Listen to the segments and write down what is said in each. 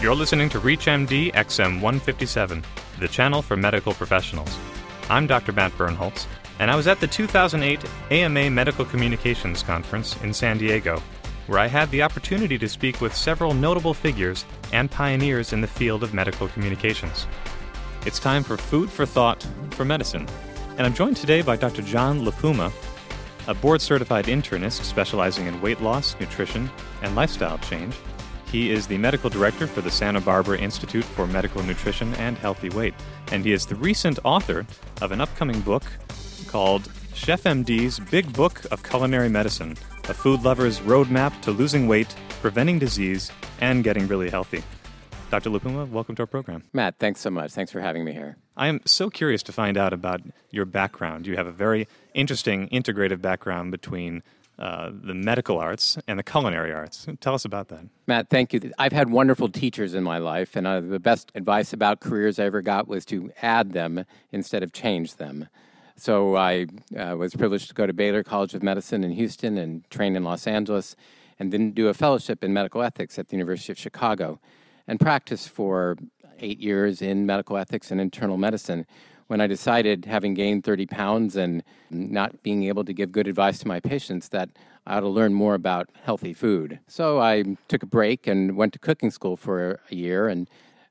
You're listening to ReachMD XM 157, the channel for medical professionals. I'm Dr. Matt Birnholz, and I was at the 2008 AMA Medical Communications Conference in San Diego, where I had the opportunity to speak with several notable figures and pioneers in the field of medical communications. It's time for Food for Thought for Medicine, and I'm joined today by Dr. John LaPuma, a board certified internist specializing in weight loss, nutrition, and lifestyle change. He is the medical director for the Santa Barbara Institute for Medical Nutrition and Healthy Weight, and he is the recent author of an upcoming book called Chef MD's Big Book of Culinary Medicine A Food Lover's Roadmap to Losing Weight, Preventing Disease, and Getting Really Healthy. Dr. LaPuma, welcome to our program. Matt, thanks so much. Thanks for having me here. I am so curious to find out about your background. You have a very interesting integrative background between uh, the medical arts and the culinary arts. Tell us about that. Matt, thank you. I've had wonderful teachers in my life, and uh, the best advice about careers I ever got was to add them instead of change them. So I uh, was privileged to go to Baylor College of Medicine in Houston and train in Los Angeles, and then do a fellowship in medical ethics at the University of Chicago, and practice for eight years in medical ethics and internal medicine when I decided, having gained 30 pounds and not being able to give good advice to my patients, that I ought to learn more about healthy food. So I took a break and went to cooking school for a year and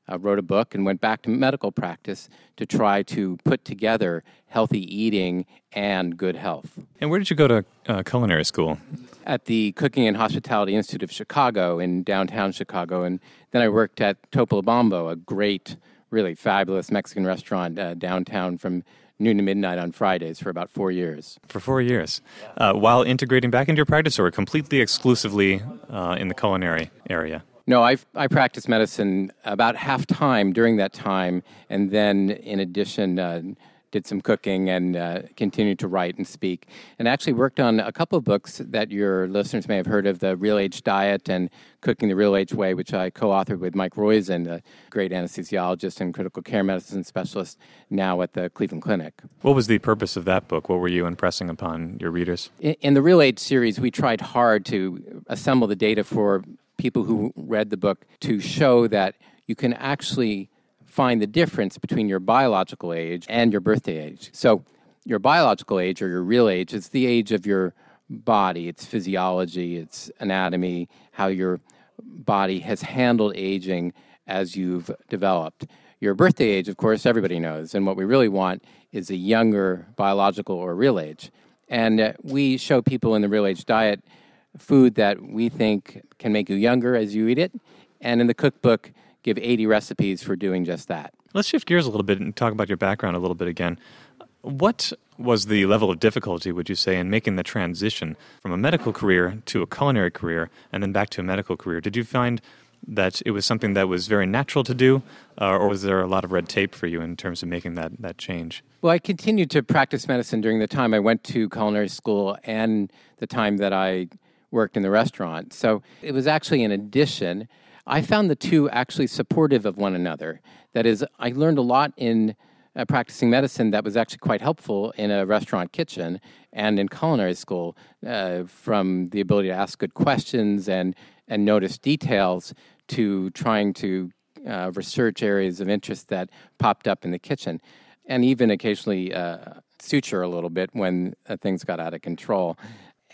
uh, wrote a book and went back to medical practice to try to put together healthy eating and good health. And where did you go to uh, culinary school? At the Cooking and Hospitality Institute of Chicago in downtown Chicago. And then I worked at Topolobampo, a great really fabulous Mexican restaurant uh, downtown from noon to midnight on Fridays for about four years. For four years. Uh, while integrating back into your practice or completely exclusively uh, in the culinary area? No, I, I practiced medicine about half time during that time, and then in addition, uh, did some cooking and uh, continued to write and speak. And actually worked on a couple of books that your listeners may have heard of The Real Age Diet and Cooking the Real Age Way, which I co authored with Mike Roizen, a great anesthesiologist and critical care medicine specialist now at the Cleveland Clinic. What was the purpose of that book? What were you impressing upon your readers? In, in the Real Age series, we tried hard to assemble the data for people who read the book to show that you can actually find the difference between your biological age and your birthday age. So, your biological age or your real age is the age of your body, its physiology, its anatomy, how your body has handled aging as you've developed. Your birthday age, of course, everybody knows, and what we really want is a younger biological or real age. And uh, we show people in the real age diet food that we think can make you younger as you eat it. And in the cookbook, give 80 recipes for doing just that. Let's shift gears a little bit and talk about your background a little bit again. What was the level of difficulty, would you say, in making the transition from a medical career to a culinary career and then back to a medical career? Did you find that it was something that was very natural to do, uh, or was there a lot of red tape for you in terms of making that, that change? Well, I continued to practice medicine during the time I went to culinary school and the time that I worked in the restaurant. So it was actually an addition. I found the two actually supportive of one another. That is, I learned a lot in uh, practicing medicine that was actually quite helpful in a restaurant kitchen and in culinary school uh, from the ability to ask good questions and, and notice details to trying to uh, research areas of interest that popped up in the kitchen and even occasionally uh, suture a little bit when uh, things got out of control.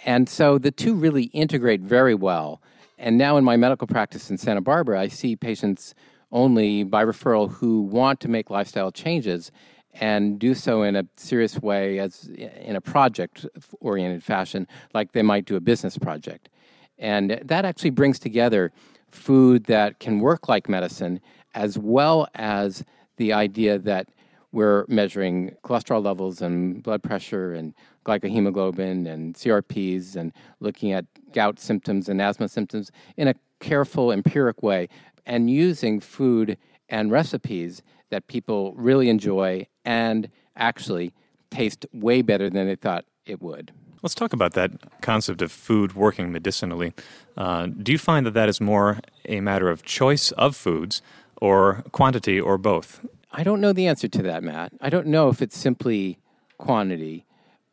And so the two really integrate very well. And now in my medical practice in Santa Barbara, I see patients only by referral who want to make lifestyle changes and do so in a serious way as in a project oriented fashion like they might do a business project. And that actually brings together food that can work like medicine as well as the idea that we're measuring cholesterol levels and blood pressure and glycohemoglobin and CRPs and looking at gout symptoms and asthma symptoms in a careful, empiric way and using food and recipes that people really enjoy and actually taste way better than they thought it would. Let's talk about that concept of food working medicinally. Uh, do you find that that is more a matter of choice of foods or quantity or both? I don't know the answer to that, Matt. I don't know if it's simply quantity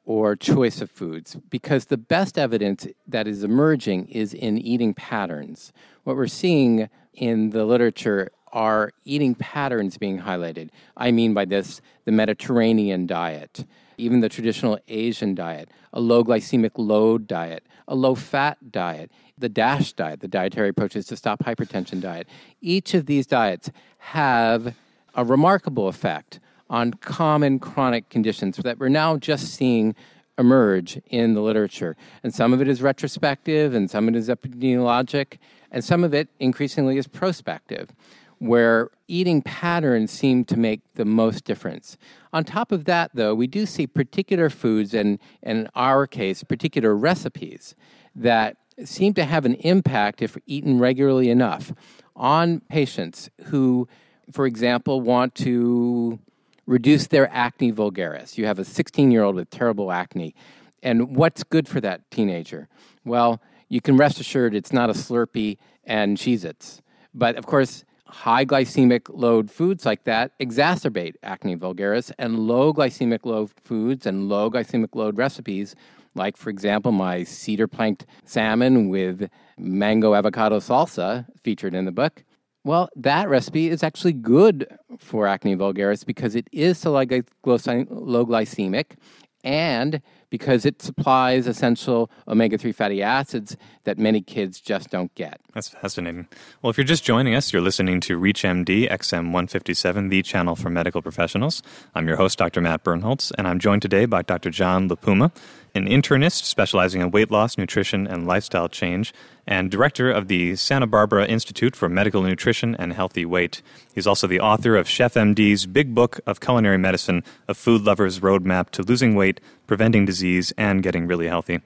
or choice of foods because the best evidence that is emerging is in eating patterns. What we're seeing in the literature are eating patterns being highlighted. I mean by this the Mediterranean diet, even the traditional Asian diet, a low glycemic load diet, a low fat diet, the DASH diet, the dietary approaches to stop hypertension diet. Each of these diets have a remarkable effect on common chronic conditions that we're now just seeing emerge in the literature. And some of it is retrospective, and some of it is epidemiologic, and some of it increasingly is prospective where eating patterns seem to make the most difference. On top of that, though, we do see particular foods, and, in our case, particular recipes that seem to have an impact, if eaten regularly enough, on patients who, for example, want to reduce their acne vulgaris. You have a 16 year old with terrible acne. And what's good for that teenager? Well, you can rest assured it's not a Slurpee and Cheez Its. But of course, high glycemic load foods like that exacerbate acne vulgaris, and low glycemic load foods and low glycemic load recipes, like, for example, my cedar planked salmon with mango avocado salsa featured in the book. Well, that recipe is actually good for acne vulgaris because it is so low glycemic and because it supplies essential omega 3 fatty acids that many kids just don't get. That's fascinating. Well, if you're just joining us, you're listening to ReachMD XM 157, the channel for medical professionals. I'm your host, Dr. Matt Birnholz, and I'm joined today by Dr. John LaPuma, an internist specializing in weight loss, nutrition, and lifestyle change, and director of the Santa Barbara Institute for Medical Nutrition and Healthy Weight. He's also the author of Chef MD's Big Book of Culinary Medicine, a food lover's roadmap to losing weight, preventing disease, and getting really healthy.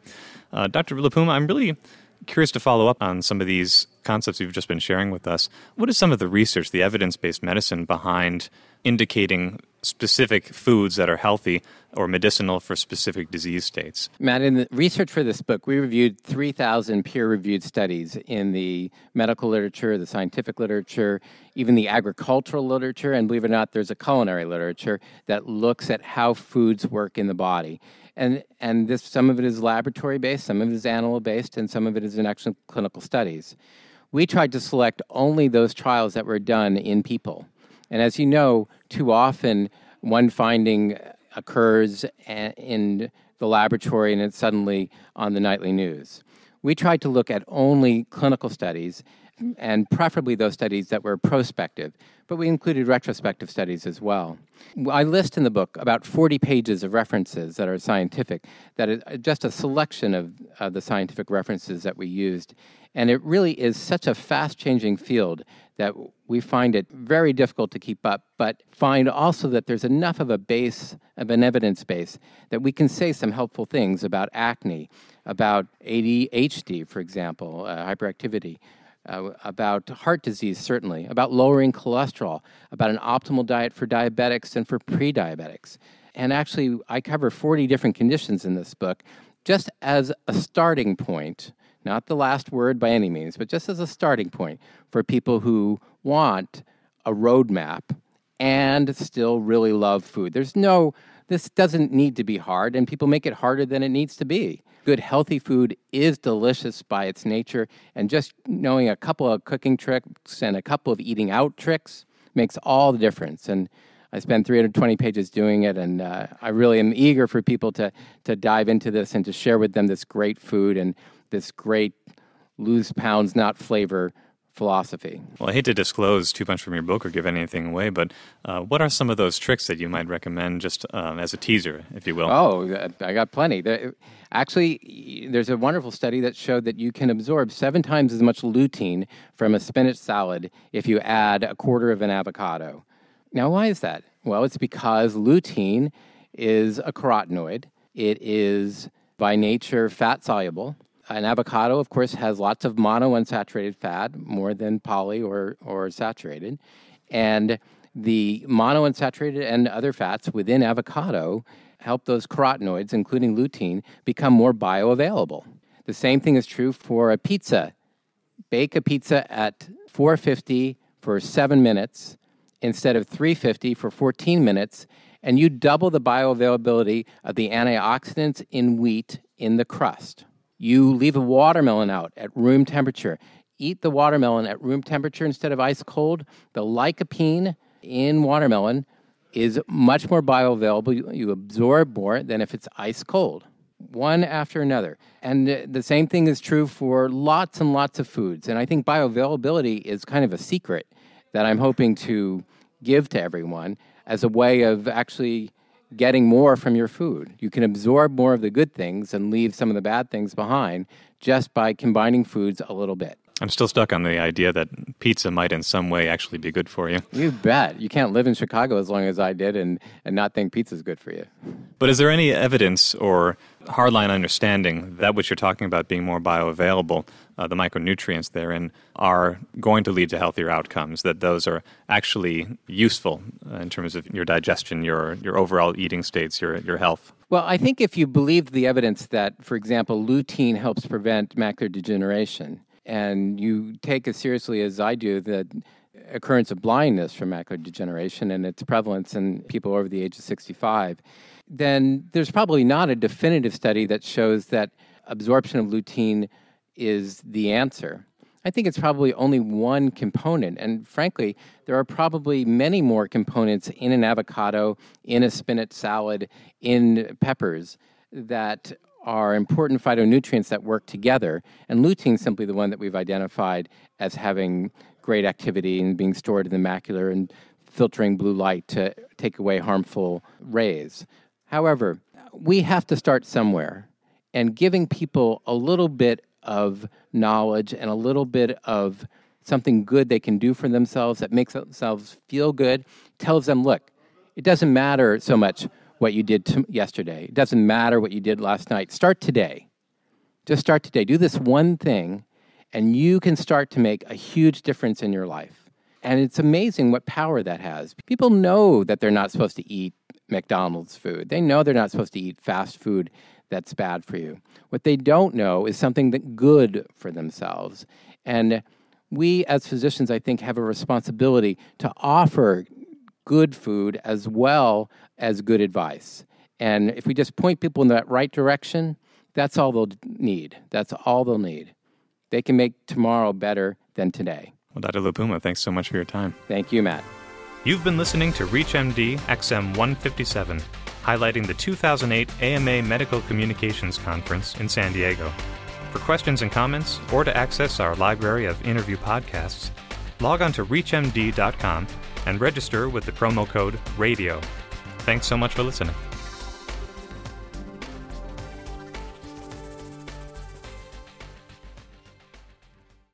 Uh, Dr. LaPuma, I'm really curious to follow up on some of these concepts you've just been sharing with us. What is some of the research, the evidence based medicine behind indicating specific foods that are healthy or medicinal for specific disease states. Matt, in the research for this book, we reviewed 3,000 peer reviewed studies in the medical literature, the scientific literature, even the agricultural literature, and believe it or not, there's a culinary literature that looks at how foods work in the body. And, and this, some of it is laboratory based, some of it is animal based, and some of it is in actual clinical studies. We tried to select only those trials that were done in people. And as you know, too often one finding occurs in the laboratory and it's suddenly on the nightly news. We tried to look at only clinical studies and preferably those studies that were prospective, but we included retrospective studies as well. I list in the book about 40 pages of references that are scientific, that is just a selection of uh, the scientific references that we used. And it really is such a fast changing field that we find it very difficult to keep up, but find also that there's enough of a base, of an evidence base, that we can say some helpful things about acne, about ADHD, for example, uh, hyperactivity, uh, about heart disease, certainly, about lowering cholesterol, about an optimal diet for diabetics and for pre diabetics. And actually, I cover 40 different conditions in this book just as a starting point not the last word by any means, but just as a starting point for people who want a roadmap and still really love food. There's no, this doesn't need to be hard, and people make it harder than it needs to be. Good, healthy food is delicious by its nature, and just knowing a couple of cooking tricks and a couple of eating out tricks makes all the difference. And I spent 320 pages doing it, and uh, I really am eager for people to, to dive into this and to share with them this great food and this great lose pounds, not flavor philosophy. Well, I hate to disclose too much from your book or give anything away, but uh, what are some of those tricks that you might recommend just um, as a teaser, if you will? Oh, I got plenty. There, actually, there's a wonderful study that showed that you can absorb seven times as much lutein from a spinach salad if you add a quarter of an avocado. Now, why is that? Well, it's because lutein is a carotenoid. It is by nature fat soluble an avocado, of course, has lots of monounsaturated fat, more than poly or, or saturated. And the monounsaturated and other fats within avocado help those carotenoids, including lutein, become more bioavailable. The same thing is true for a pizza. Bake a pizza at 450 for seven minutes instead of 350 for 14 minutes, and you double the bioavailability of the antioxidants in wheat in the crust. You leave a watermelon out at room temperature. Eat the watermelon at room temperature instead of ice cold. The lycopene in watermelon is much more bioavailable. You, absorb more than if it's ice cold, one after another. And the same thing is true for lots and lots of foods. And I think bioavailability is kind of a secret that I'm hoping to give to everyone as a way of actually getting more from your food. You can absorb more of the good things and leave some of the bad things behind just by combining foods a little bit. I'm still stuck on the idea that pizza might in some way actually be good for you. You bet. You can't live in Chicago as long as I did and, and not think pizza's good for you. But is there any evidence or hardline understanding that which you're talking about being more bioavailable, uh, the micronutrients therein, are going to lead to healthier outcomes, that those are actually useful uh, in terms of your digestion, your, your overall eating states, your, your health? Well, I think if you believe the evidence that, for example, lutein helps prevent macular degeneration, and you take as seriously as I do the occurrence of blindness from macular degeneration and its prevalence in people over the age of 65, then there's probably not a definitive study that shows that absorption of lutein is the answer. I think it's probably only one component. And frankly, there are probably many more components in an avocado, in a spinach salad, in peppers that are important phytonutrients that work together. And lutein is simply the one that we've identified as having great activity and being stored in the macula and filtering blue light to take away harmful rays. However, we have to start somewhere. And giving people a little bit of knowledge and a little bit of something good they can do for themselves that makes themselves feel good tells them, look, it doesn't matter so much what you did to yesterday. It doesn't matter what you did last night. Start today. Just start today. Do this one thing, and you can start to make a huge difference in your life. And it's amazing what power that has. People know that they're not supposed to eat McDonald's food, they know they're not supposed to eat fast food that's bad for you. What they don't know is something that good for themselves. And we as physicians, I think, have a responsibility to offer good food as well as good advice. And if we just point people in that right direction, that's all they'll need. That's all they'll need. They can make tomorrow better than today. Well, Dr. LaPuma, thanks so much for your time. Thank you, Matt. You've been listening to ReachMD XM 157 highlighting the 2008 AMA Medical Communications Conference in San Diego. For questions and comments, or to access our library of interview podcasts, log on to ReachMD.com and register with the promo code RADIO. Thanks so much for listening.